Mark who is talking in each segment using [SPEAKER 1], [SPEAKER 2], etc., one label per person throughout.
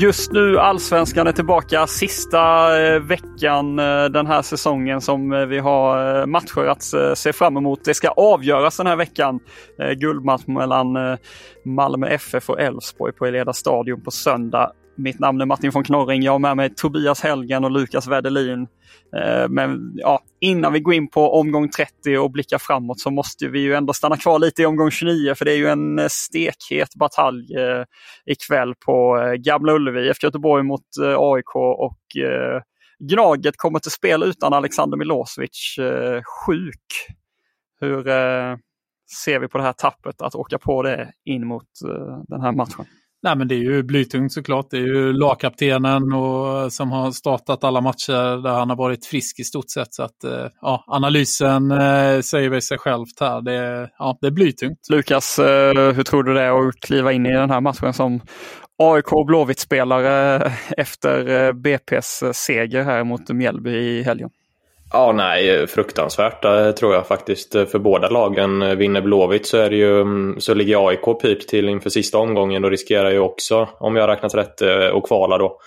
[SPEAKER 1] Just nu Allsvenskan är tillbaka sista eh, veckan eh, den här säsongen som eh, vi har matcher att se fram emot. Det ska avgöras den här veckan. Guldmatch mellan Malmö FF och Elfsborg på Eleda Stadion på söndag. Mitt namn är Martin von Knorring. Jag har med mig Tobias Helgen och Lukas Wedelin. Eh, men ja, innan vi går in på omgång 30 och blickar framåt så måste vi ju ändå stanna kvar lite i omgång 29 för det är ju en eh, stekhet batalj eh, ikväll på Gamla Ullevi. IFK Göteborg mot AIK och Gnaget kommer till spel utan Alexander Milosevic. Sjuk. Hur ser vi på det här tappet att åka på det in mot den här matchen?
[SPEAKER 2] Nej men det är ju blytungt såklart. Det är ju lagkaptenen och, som har startat alla matcher där han har varit frisk i stort sett. Så att eh, ja, analysen eh, säger väl sig självt här. Det, ja, det är blytungt.
[SPEAKER 1] Lukas, eh, hur tror du det är att kliva in i den här matchen som AIK och Blåvitt-spelare eh, efter eh, BP's eh, seger här mot Mjällby i helgen?
[SPEAKER 3] Ja, nej, fruktansvärt eh, tror jag faktiskt eh, för båda lagen. Eh, vinner Blåvitt så, är det ju, mm, så ligger AIK pip till inför sista omgången och riskerar ju också, om jag har räknat rätt, att kvala då.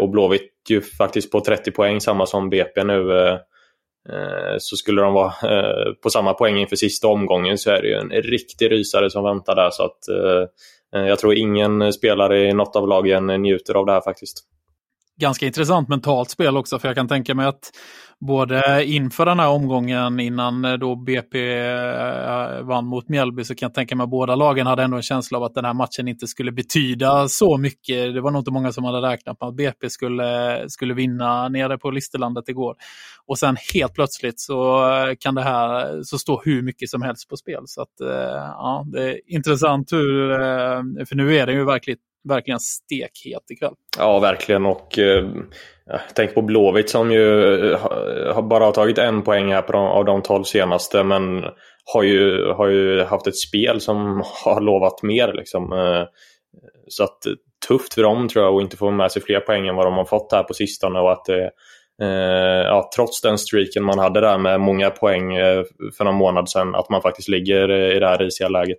[SPEAKER 3] och Blåvitt ju faktiskt på 30 poäng, samma som BP nu. så skulle de vara på samma poäng inför sista omgången så är det ju en riktig rysare som väntar där. Så att, jag tror ingen spelare i något av lagen njuter av det här faktiskt
[SPEAKER 2] ganska intressant mentalt spel också, för jag kan tänka mig att både inför den här omgången innan eh, då BP eh, vann mot Mjällby så kan jag tänka mig att båda lagen hade ändå en känsla av att den här matchen inte skulle betyda så mycket. Det var nog inte många som hade räknat med att BP skulle, skulle vinna nere på Listerlandet igår. Och sen helt plötsligt så eh, kan det här så stå hur mycket som helst på spel. Så att, ja, det är intressant hur, för nu är det ju verkligen verkligen stekhet ikväll.
[SPEAKER 3] Ja, verkligen. Och eh, tänk på Blåvitt som ju eh, har tagit en poäng här på de, av de tolv senaste. Men har ju, har ju haft ett spel som har lovat mer. Liksom. Eh, så att eh, tufft för dem tror jag att inte få med sig fler poäng än vad de har fått här på sistone. Och att eh, eh ja, trots den streaken man hade där med många poäng eh, för någon månad sedan, att man faktiskt ligger i det här risiga läget.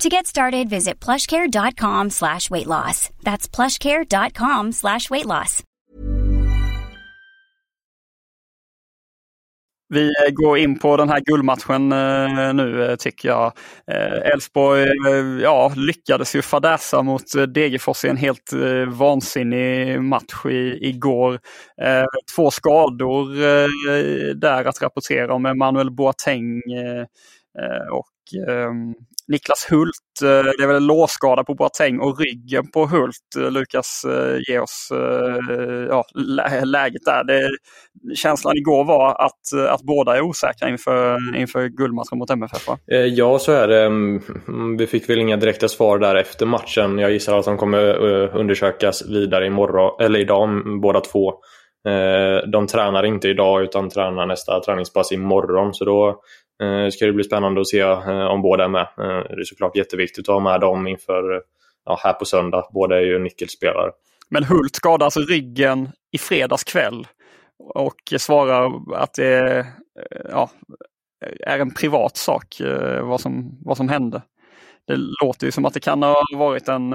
[SPEAKER 4] To get started, visit plushcare.com slash weight loss. That's plushcare.com slash weight loss.
[SPEAKER 1] Vi går in på den här guldmatchen eh, nu eh, tycker jag. Eh, Elfsborg ja, lyckades ju fadäsa mot Degerfors i en helt vansinnig match i, igår. Två skador där att rapportera om Emanuel Boateng och Eh, Niklas Hult, eh, det är väl en låsskada på Boateng och ryggen på Hult. Eh, Lukas, eh, ge oss ja, lä läget där. Det, känslan igår var att, att båda är osäkra inför, inför guldmatchen mot MFF va?
[SPEAKER 3] Ja, så är det. Mm, mm, vi fick väl inga direkta svar där efter matchen. Jag gissar att de kommer undersökas vidare imorgon, eller idag båda två. De tränar inte idag utan tränar nästa träningspass imorgon. Så då Eh, ska det bli spännande att se eh, om båda är med. Eh, det är såklart jätteviktigt att ha med dem inför eh, ja, här på söndag. Båda är ju nyckelspelare.
[SPEAKER 1] Men Hult skadade alltså ryggen i fredags kväll och svarar att det eh, ja, är en privat sak eh, vad som, vad som hände. Det låter ju som att det kan ha varit en,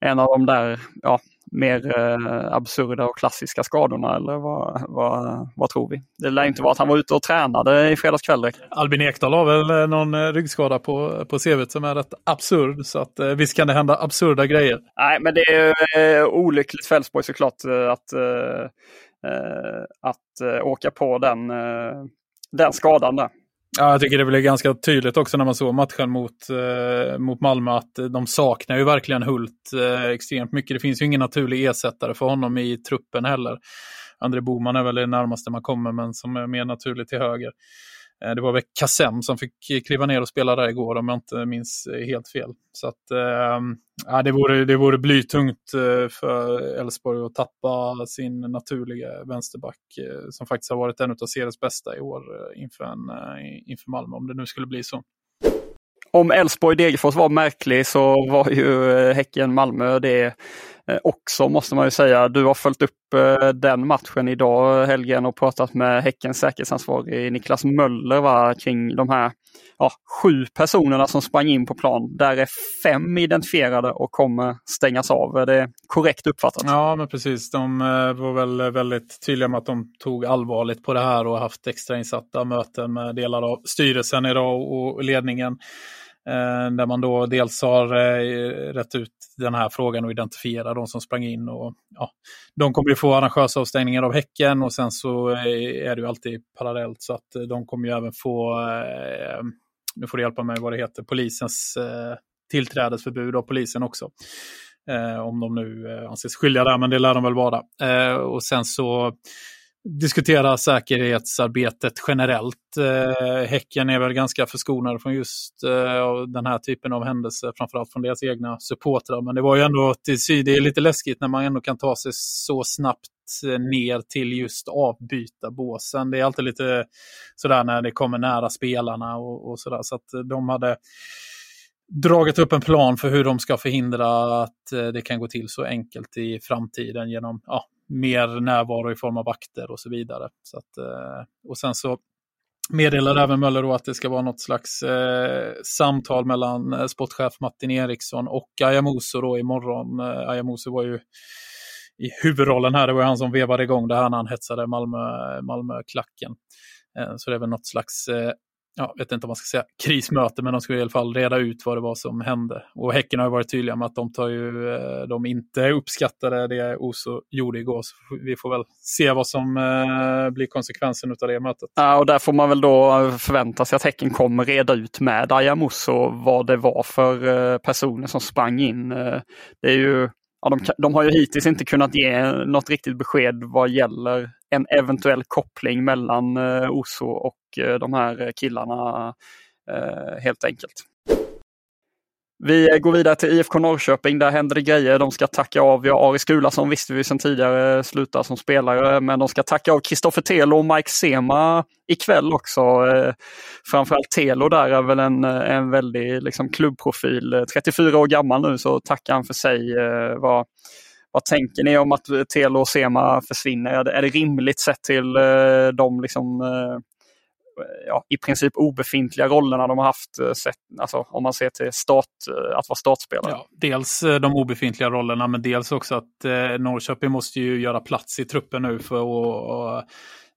[SPEAKER 1] en av de där ja, mer eh, absurda och klassiska skadorna eller vad, vad, vad tror vi? Det lär inte vara att han var ute och tränade i fredags kväll.
[SPEAKER 2] Albin Ekdal har väl eh, någon eh, ryggskada på, på CVt som är rätt absurd så att eh, visst kan det hända absurda grejer.
[SPEAKER 1] Nej men det är eh, olyckligt för Elfsborg såklart eh, att, eh, att åka på den, den skadan där.
[SPEAKER 2] Ja, jag tycker det blev ganska tydligt också när man såg matchen mot, eh, mot Malmö att de saknar ju verkligen Hult eh, extremt mycket. Det finns ju ingen naturlig ersättare för honom i truppen heller. André Boman är väl det närmaste man kommer, men som är mer naturligt till höger. Eh, det var väl Kassem som fick kliva ner och spela där igår om jag inte minns eh, helt fel. Så att, äh, det, vore, det vore blytungt eh, för Elfsborg att tappa sin naturliga vänsterback som faktiskt har varit en av seriens bästa i år inför, en, inför Malmö, om det nu skulle bli så.
[SPEAKER 1] Om Elfsborg-Degerfors var märklig så var ju Häcken-Malmö det Eh, också måste man ju säga. Du har följt upp eh, den matchen idag Helgen och pratat med Häckens säkerhetsansvarig Niklas Möller va, kring de här ja, sju personerna som sprang in på plan. Där är fem identifierade och kommer stängas av. Är det korrekt uppfattat?
[SPEAKER 2] Ja, men precis. De eh, var väl väldigt tydliga med att de tog allvarligt på det här och haft extrainsatta möten med delar av styrelsen idag och ledningen. Eh, där man då dels har eh, rätt ut den här frågan och identifierat de som sprang in. Och, ja, de kommer ju få arrangörsavstängningar av Häcken och sen så eh, är det ju alltid parallellt så att de kommer ju även få, nu får du hjälpa mig vad det heter, polisens tillträdesförbud av polisen också. om de nu anses skyldiga där, men det lär de väl vara. och sen så diskutera säkerhetsarbetet generellt. Eh, häcken är väl ganska förskonade från just eh, den här typen av händelser, framförallt från deras egna supportrar. Men det var ju ändå, till, det är lite läskigt när man ändå kan ta sig så snabbt eh, ner till just avbytarbåsen. Det är alltid lite sådär när det kommer nära spelarna och, och sådär. Så att de hade dragit upp en plan för hur de ska förhindra att eh, det kan gå till så enkelt i framtiden genom ja, mer närvaro i form av vakter och så vidare. Så att, eh, och sen så meddelade även Möller då att det ska vara något slags eh, samtal mellan eh, sportchef Martin Eriksson och Ayamuso då imorgon. Eh, Ayamuso var ju i huvudrollen här, det var han som vevade igång det här när han hetsade Malmö-klacken. Eh, så det är väl något slags eh, jag vet inte om man ska säga krismöte, men de skulle i alla fall reda ut vad det var som hände. Och Häcken har varit tydliga med att de, tar ju, eh, de inte uppskattade det Oso gjorde igår. Så vi får väl se vad som eh, blir konsekvensen av det mötet.
[SPEAKER 1] Ja, och där får man väl då eh, förvänta sig att Häcken kommer reda ut med Ayamuso vad det var för personer som sprang in. Det är ju ja, de, de, har ju hittills inte kunnat ge något riktigt besked vad gäller en eventuell koppling mellan eh, Oso och eh, de här killarna eh, helt enkelt. Vi går vidare till IFK Norrköping. Där händer det grejer. De ska tacka av, ja, Aris Gulason visste vi sedan tidigare slutar som spelare, men de ska tacka av Kristoffer Telo och Mike Sema ikväll också. Eh, framförallt Telo där är väl en, eh, en väldig liksom, klubbprofil. Eh, 34 år gammal nu så tackar han för sig. Eh, vad, tänker ni om att Telo och Sema försvinner? Är det, är det rimligt sett till eh, de liksom, eh, ja, i princip obefintliga rollerna de har haft, eh, sett, alltså, om man ser till start, eh, att vara startspelare. Ja,
[SPEAKER 2] dels eh, de obefintliga rollerna men dels också att eh, Norrköping måste ju göra plats i truppen nu för att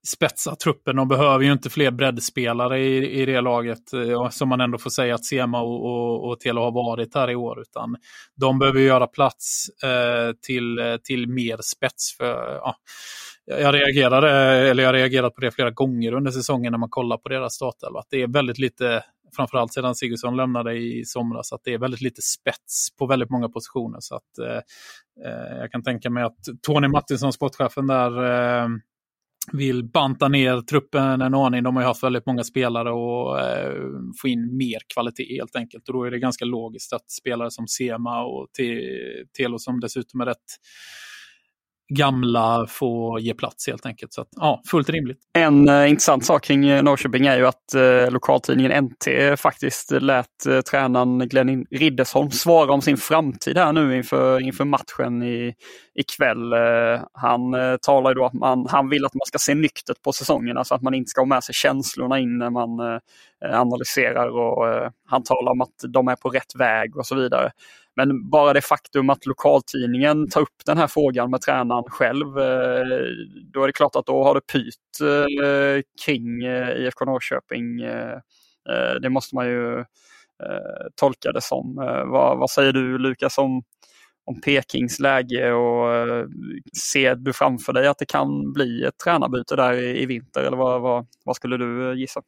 [SPEAKER 2] spetsa truppen. De behöver ju inte fler breddspelare i, i det laget, eh, som man ändå får säga att Sema och, och, och Telo har varit här i år. Utan de behöver göra plats eh, till, eh, till mer spets. för ja, jag reagerade, eh, eller jag har reagerat på det flera gånger under säsongen när man kollar på deras startelva. Att det är väldigt lite framförallt sedan Sigurdsson lämnade i somras, att det är väldigt lite spets på väldigt många positioner. Så att, eh, jag kan tänka mig att Tony Martinsson, sportchefen där, eh, vill banta ner truppen en aning. De har ju haft väldigt många spelare och eh, få in mer kvalitet helt enkelt. Och då är det ganska logiskt att spelare som Sema och Telo som dessutom är rätt gamla få ge plats helt enkelt. Så att, ja, fullt rimligt.
[SPEAKER 1] En uh, intressant sak kring eh, Norrköping är ju att uh, lokaltidningen NT faktiskt lät uh, tränaren Glenn Riddersholm svara om sin framtid här nu inför, inför matchen i, ikväll. Uh, han uh, talar ju då att man, han vill att man ska se nyktert på säsongen, alltså att man inte ska ha med sig känslorna in när man analyserar och han talar om att de är på rätt väg och så vidare. Men bara det faktum att lokaltidningen tar upp den här frågan med tränaren själv, eh, då är det klart att då har det pyt eh, kring eh, IFK Norrköping. Det måste man ju tolka det som. Vad, vad säger du Lukas om, om Pekings läge och ser du framför dig att det kan bli ett tränarbyte där i, i vinter eller vad, vad, vad, skulle du gissa?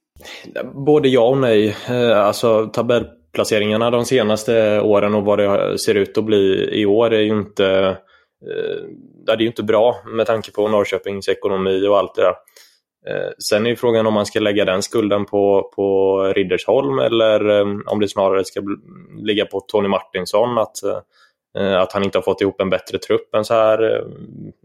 [SPEAKER 3] Både ja och nej. Alltså tabell placeringarna de senaste åren och vad det ser ut att bli i år är ju inte, eh, det är ju inte bra med tanke på Norrköpings ekonomi och allt det där. Eh, sen är ju frågan om man ska lägga den skulden på, på Riddersholm eller eh, om det snarare ska ligga på Tony Martinsson att, eh, att han inte har fått ihop en bättre trupp än så här. Eh,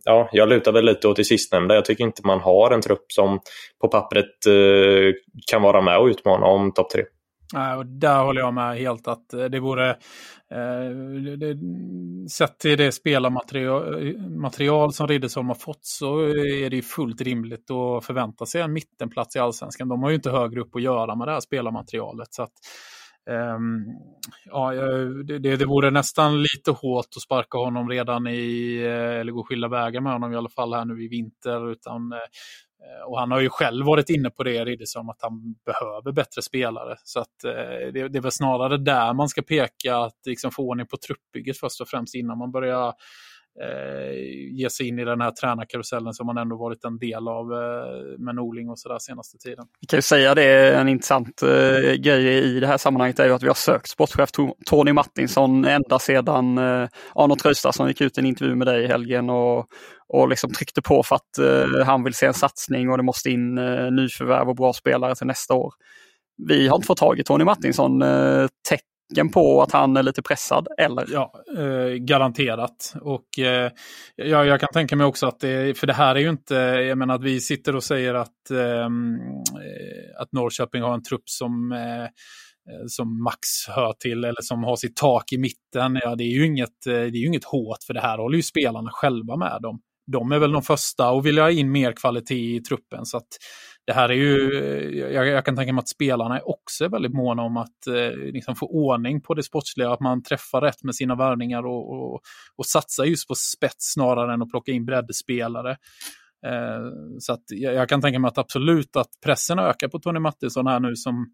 [SPEAKER 3] ja, jag lutar väl lite åt det sistnämnda. Jag tycker inte man har en trupp som på pappret eh, kan vara med och utmana om topp tre.
[SPEAKER 2] Nej, och där håller jag med helt att eh, det vore, eh, det, sett till det spelarmaterial material som Riddersholm har fått så är det fullt rimligt att förvänta sig en mittenplats i allsvenskan. De har ju inte högre upp att göra med det här spelarmaterialet. Så att, ehm, ja, det, det vore nästan lite hårt att sparka honom redan i, eh, eller gå skilda vägar med honom i alla fall här nu i vinter. Utan eh, Eh, och han har ju själv varit inne på det, Riddersson, att han behöver bättre spelare. Så att, eh, det, det är väl snarare där man ska peka, att liksom få ordning på truppbygget först och främst innan man börjar eh, ge sig in i den här tränarkarusellen som man ändå varit en del av eh, med Norling och sådär senaste tiden.
[SPEAKER 1] Vi kan ju säga det, en intressant eh, grej i det här sammanhanget är ju att vi har sökt sportchef Tony Martinsson ända sedan eh, Arnold Traustason gick ut i en intervju med dig i helgen och, och liksom tryckte på för att eh, han vill se en satsning och det måste in eh, nyförvärv och bra spelare till nästa år. Vi har inte fått tag i Tony Martinsson. Eh, tecken på att han är lite pressad, eller?
[SPEAKER 2] Ja, eh, garanterat. Och eh, jag, jag kan tänka mig också att det, för det här är ju inte, jag menar att vi sitter och säger att, ehm, eh, att Norrköping har en trupp som eh, eh, som Max hör till eller som har sitt tak i mitten. Ja, det är ju inget, eh, det är ju inget hårt för det här håller ju spelarna själva med om de är väl de första och vill ha in mer kvalitet i truppen. Så att det här är ju, eh, jag, jag kan tänka mig att spelarna är också väldigt måna om att eh, liksom få ordning på det sportsliga, att man träffar rätt med sina värvningar och, och, och satsar just på spets snarare än att plocka in breddspelare. Eh, så att jag, jag, kan tänka mig att absolut att pressen ökar på Tony Mattisson här nu som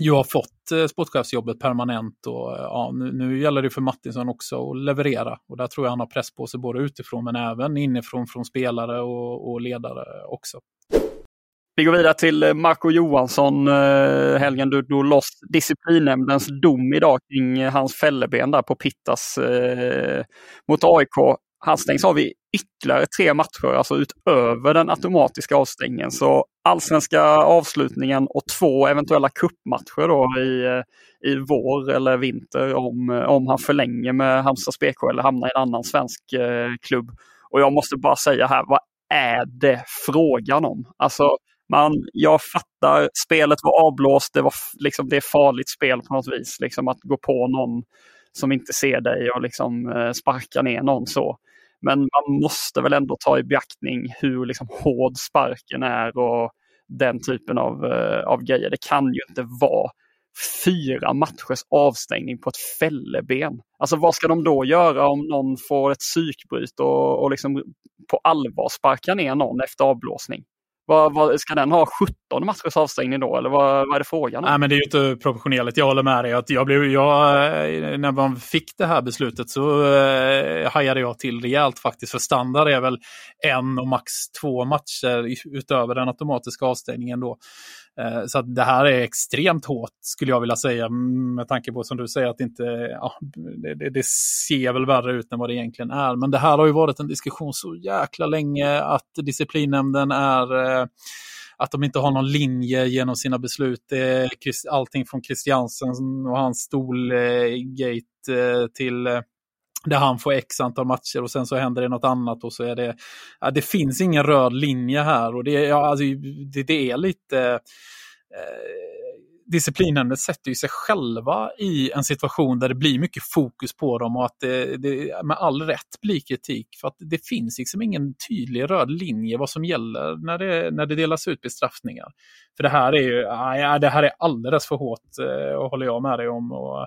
[SPEAKER 2] ju har fått eh, sportchefsjobbet permanent och eh, ja, nu, nu gäller det för Mattisson också att leverera. Och där tror jag han har press på sig både utifrån men även inifrån från spelare och, och ledare också.
[SPEAKER 1] Vi går vidare till eh, Marco Johansson. Eh, helgen du drog loss disciplinnämndens dom idag kring eh, hans fälleben där på Pittas eh, mot AIK. Han stängs av i ytterligare tre matcher, alltså utöver den automatiska avstängningen. Så allsvenska avslutningen och två eventuella kuppmatcher då i, i vår eller vinter om, om han förlänger med Halmstads BK eller hamnar i en annan svensk eh, klubb. Och jag måste bara säga här, vad är det frågan om? Alltså, man, jag fattar, spelet var avblåst, det, var, liksom, det är farligt spel på något vis. Liksom, att gå på någon som inte ser dig och liksom, eh, sparka ner någon så. Men man måste väl ändå ta i beaktning hur liksom hård sparken är och den typen av, eh, av grejer. Det kan ju inte vara fyra matchers avstängning på ett fälleben. Alltså vad ska de då göra om någon får ett psykbryt och, och liksom på allvar sparkar ner någon efter avblåsning? Vad, vad, ska den ha 17 matchers avstängning då eller vad, vad är det frågan
[SPEAKER 2] om? Nej, men det är ju inte proportionerligt. Jag håller med dig. Att jag blev, jag, eh, när man fick det här beslutet så eh, hajade jag till rejält faktiskt. För standard är väl en och max två matcher utöver den automatiska avstängningen då. Eh, så att det här är extremt hårt skulle jag vilja säga med tanke på som du säger att det inte, ja, det, det, ser väl värre ut än vad det egentligen är. Men det här har ju varit en diskussion så jäkla länge att disciplinnämnden är eh, att de inte har någon linje genom sina beslut. Allting från Christiansen och hans stolgate eh, till där han får x antal matcher och sen så händer det något annat och så är det, ja, det finns ingen röd linje här och det, ja, alltså, det, det är lite eh, disciplinnämnden sätter ju sig själva i en situation där det blir mycket fokus på dem och att det, det med all rätt blir kritik. För att det finns liksom ingen tydlig röd linje vad som gäller när det, när det delas ut bestraffningar. För det här är ju ja, det här är alldeles för hårt, eh, håller jag med dig om. Och,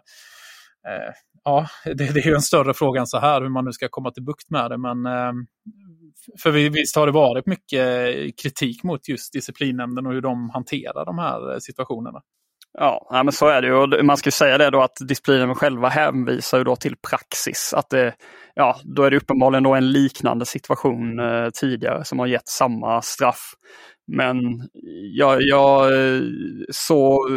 [SPEAKER 2] Eh, ja, det, det, är ju en större fråga än så här hur man nu ska komma till bukt med det. Men eh, för visst har det varit mycket kritik mot just disciplinnämnden och hur de hanterar de här situationerna.
[SPEAKER 1] Ja, men så är det ju. Man ska säga det då att disciplinen själva hänvisar ju då till praxis. Att det, ja, då är det uppenbarligen då en liknande situation eh, tidigare som har gett samma straff. Men jag, jag så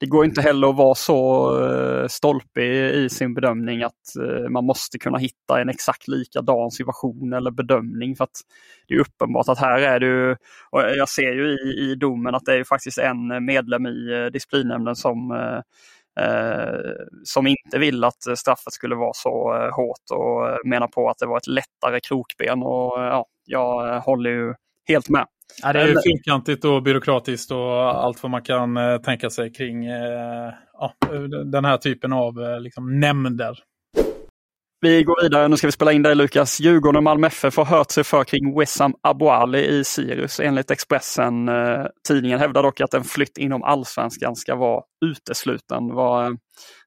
[SPEAKER 1] det går inte heller att vara så eh, stolpig i sin bedömning att eh, man måste kunna hitta en exakt likadan situation eller bedömning. för att Det är uppenbart att här är det och jag ser ju i, i domen att det är faktiskt en medlem i eh, disciplinnämnden som som inte vill att straffet skulle vara så hårt och menar på att det var ett lättare krokben. Och ja, Jag håller ju helt med.
[SPEAKER 2] Ja, det är ju fyrkantigt och byråkratiskt och allt vad man kan eh, tänka sig kring eh, ja, den här typen av eh, liksom, nämnder.
[SPEAKER 1] Vi går vidare, nu ska vi spela in dig Lukas. Djurgården och Malmö FF har hört sig för kring Wessam Abouali i Sirius. Enligt Expressen, tidningen hävdar dock att en flytt inom allsvenskan ska vara utesluten. Vad,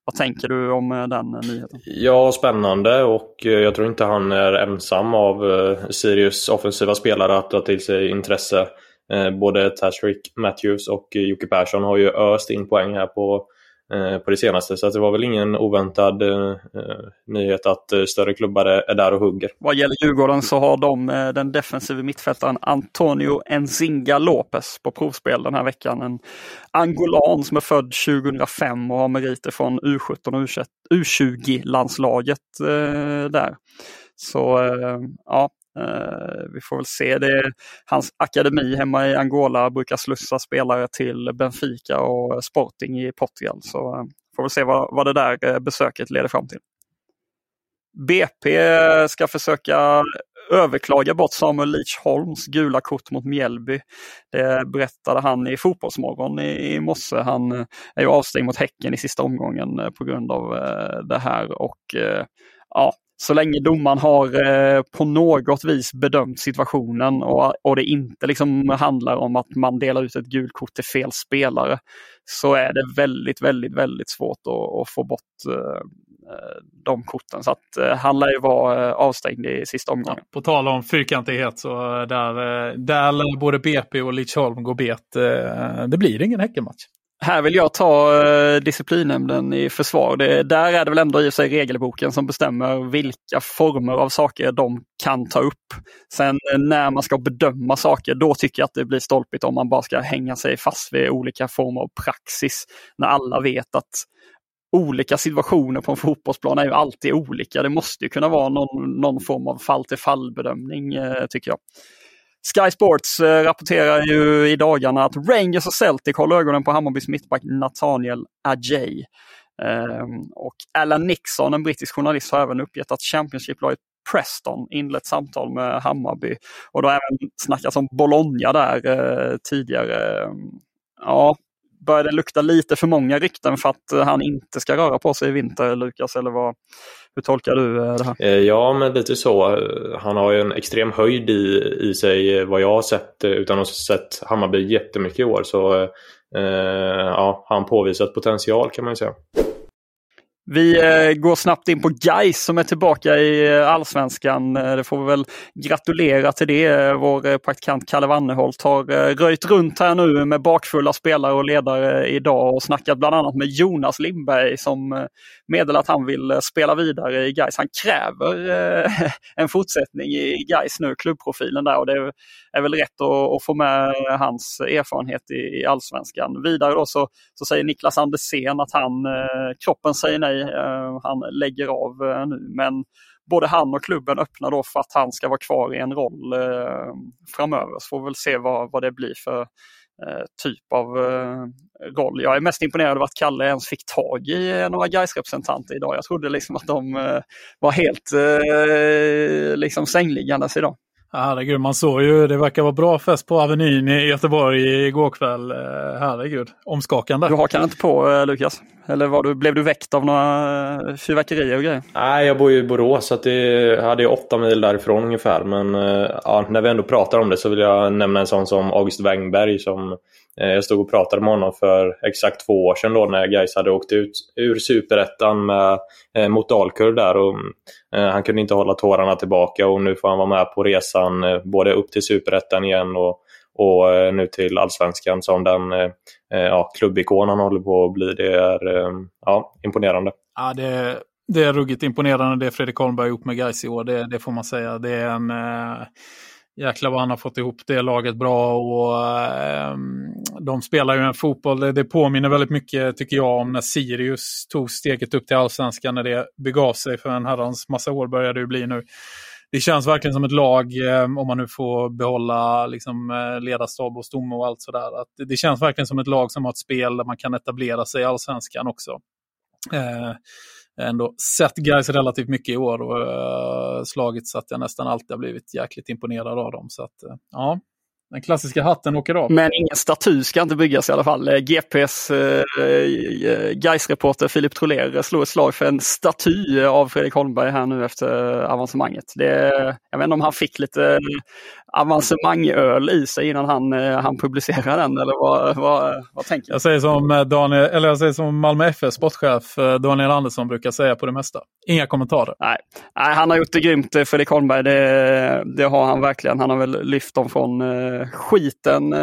[SPEAKER 1] vad tänker du om eh, den eh, nyheten?
[SPEAKER 3] Ja, spännande och eh, jag tror inte han är ensam av Sirius offensiva spelare att dra till sig intresse. Både Tashrik Matthews och Jocke Persson har ju öst in poäng här på Eh, på det senaste. Så det var väl ingen oväntad eh, eh nyhet att eh, större klubbar är där och hugger.
[SPEAKER 1] Vad gäller Djurgården så har de eh, den defensive mittfältaren Antonio Enzinga Lopez på provspel den här veckan. En angolan som är född 2005 och har meriter från U17 och U20-landslaget där. Så ja, Eh, vi får väl se. Det hans akademi hemma i Angola brukar slussa spelare till Benfica och Sporting i Portugal. Så uh, får väl se vad, vad det där eh, besöket leder fram till. BP ska försöka överklaga bort Samuel Leach Holms gula kort mot Mjällby. Det berättade han i Fotbollsmorgon i, i morse. Han är ju avstängd mot Häcken i sista omgången på grund av det här och ja, så länge domaren har eh, på något vis bedömt situationen och, och det inte liksom handlar om att man delar ut ett gult kort till fel spelare så är det väldigt, väldigt, väldigt svårt att, att få bort eh, eh de korten. Så att eh, han lär ju vara eh, avstängd i sista omgången. Ja,
[SPEAKER 2] på tal om fyrkantighet så eh, där, där lär både BP och Lidsholm går bet. Det blir ingen Häckenmatch
[SPEAKER 1] här vill jag ta eh, disciplinnämnden i försvar. Det, där är det väl ändå i sig regelboken som bestämmer vilka former av saker de kan ta upp. Sen eh, när man ska bedöma saker, då tycker jag att det blir stolpigt om man bara ska hänga sig fast vid olika former av praxis. När alla vet att olika situationer på en fotbollsplan är ju alltid olika. Det måste ju kunna vara någon, någon form av fall till fall bedömning, eh, tycker jag. Sky Sports eh, rapporterar ju i dagarna att Rangers och Celtic håller ögonen på Hammarbys mittback Nathaniel Ajay. Ehm, och Alan Nixon, en brittisk journalist, har även uppgett att Championship-laget Preston inlett samtal med Hammarby. Och då har även snackats om Bologna där eh, tidigare. Ehm, ja, börjar det lukta lite för många rykten för att han inte ska röra på sig i vinter, Lukas? Eller vad, hur tolkar du eh, det här?
[SPEAKER 3] Eh, ja, men lite så. Han har ju en extrem höjd i, i sig eh, vad jag har sett utan att ha sett Hammarby jättemycket i år. Så eh, ja, han påvisat potential kan man ju säga.
[SPEAKER 1] Vi eh, går snabbt in på Geis som är tillbaka i eh, allsvenskan. Eh, det får vi väl gratulera till det. Vår praktikant Kalle Wannerholt har röjt runt här nu med bakfulla spelare och ledare idag och snackat bland annat med Jonas Lindberg som meddelar att han vill spela vidare i Geis. Han kräver en fortsättning i Geis nu, klubbprofilen där och det är väl rätt att, få med hans erfarenhet i allsvenskan. Vidare då så, så säger Niklas Andersén att han, kroppen säger nej nej, eh, han lägger av eh, nu. Men både han och klubben öppnar då för att han ska vara kvar i en roll eh, framöver. Så får vi väl se vad, vad det blir för typ av roll. Jag är mest imponerad av att Kalle ens fick tag i några gais representanter idag. Jag trodde liksom att de var helt liksom sängliggandes idag.
[SPEAKER 2] Herregud, man såg ju, det verkar vara bra fest på Avenyn i Göteborg igår kväll. Eh, herregud, omskakande.
[SPEAKER 1] Du hakar inte på eh, Lukas? Eller var du, blev du väckt av några eh, fyrverkerier och grejer?
[SPEAKER 3] Nej, jag bor ju i Borås så det hade åtta mil därifrån ungefär. Men ja, när vi ändå pratar om det så vill jag nämna en sån som August Wengberg som Eh, jag stod och pratade med honom för exakt två år sedan då när Gais hade åkt ut ur superettan eh, mot Dalkurd där. Och, Eh, han kunde inte hålla tårarna tillbaka och nu får han vara med på resan eh, både upp till superettan igen och, och eh, nu till allsvenskan som den eh, ja, klubbikon han håller på att bli. Det är ja, imponerande.
[SPEAKER 2] Ja, det, det är ruggigt imponerande det Fredrik Holmberg gjort med Gais i år, det, det, får man säga. Det är en jäklar vad han har fått ihop det laget bra och eh, de spelar ju en fotboll, det, det, påminner väldigt mycket tycker jag om när Sirius tog steget upp till allsvenskan när det begav sig för en herrans massa år började det bli nu. Det känns verkligen som ett lag, eh, om man nu får behålla liksom, eh, ledarstab och stomme och allt sådär. Att det, det känns verkligen som ett lag som har ett spel där man kan etablera sig i allsvenskan också. Eh, ändå sett guys relativt mycket i år och eh, uh, slagit så att jag nästan alltid har blivit jäkligt imponerad av dem. Så att, uh, ja, den klassiska hatten åker av.
[SPEAKER 1] Men ingen staty ska inte byggas i alla fall. GPs eh, Gais-reporter eh, Filip Troler slog ett slag för en staty av Fredrik Holmberg här nu efter avancemanget. Det, jag vet inte om han fick lite avancemangöl i sig innan han, eh, han publicerar den eller vad, vad, vad tänker du?
[SPEAKER 2] Jag säger som, eh, Daniel, eller jag säger som Malmö FF sportchef eh, Daniel Andersson brukar säga på det mesta. Inga kommentarer.
[SPEAKER 1] Nej, Nej han har gjort det grymt Fredrik Holmberg. Det, det har han verkligen. Han har väl lyft dem från skiten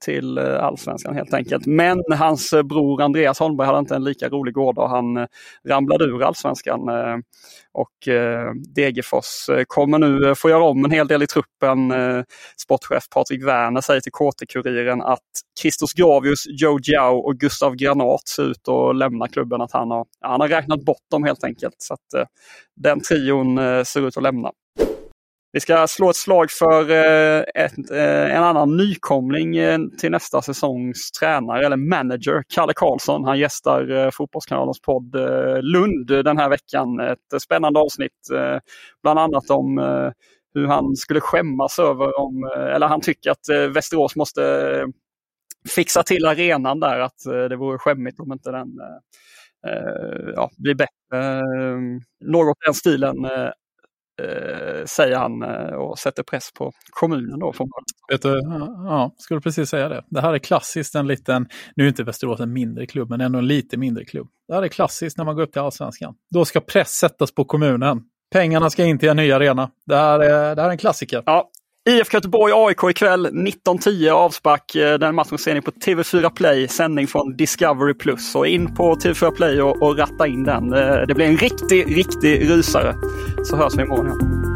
[SPEAKER 1] till allsvenskan helt enkelt. Men hans bror Andreas Holmberg hade inte en lika rolig gårdag. Han ramlade ur allsvenskan och eh, Degerfors eh, kommer nu eh, få göra om en hel del i truppen. Eh, sportchef Patrik Werner säger till KT-Kuriren att Christos Gravius, Joe Giao och Gustav Granat ser ut att lämna klubben. Att han, har, han har räknat bort dem helt enkelt. Så att, eh, den trion eh, ser ut att lämna. Vi ska slå ett slag för eh, ett, eh, en annan nykomling eh, till nästa säsongs tränare eller manager, Kalle Karlsson. Han gästar Fotbollskanalens podd Lund den här veckan. Ett spännande avsnitt bland annat om hur han skulle skämmas över om, eller han tycker att Västerås måste fixa till arenan där, att det vore skämmigt om inte den ja, blir bättre. Något i den stilen säger han eh, och sätter press på kommunen. Då,
[SPEAKER 2] Vet du, ja, skulle precis säga det. Det här är klassiskt en liten, nu är inte Västerås en mindre klubb, men ändå en lite mindre klubb. Det här är klassiskt när man går upp till allsvenskan. Då ska press sättas på kommunen. Pengarna ska in till en ny arena. Det här är, det här är en klassiker.
[SPEAKER 1] Ja, IFK Göteborg AIK ikväll 19.10 avspark. Eh, den matchen ser ni på TV4 Play, sändning från Discovery Plus. Så in på TV4 Play och, och ratta in den. Eh, det blir en riktig, riktig rysare. Så hörs vi imorgon.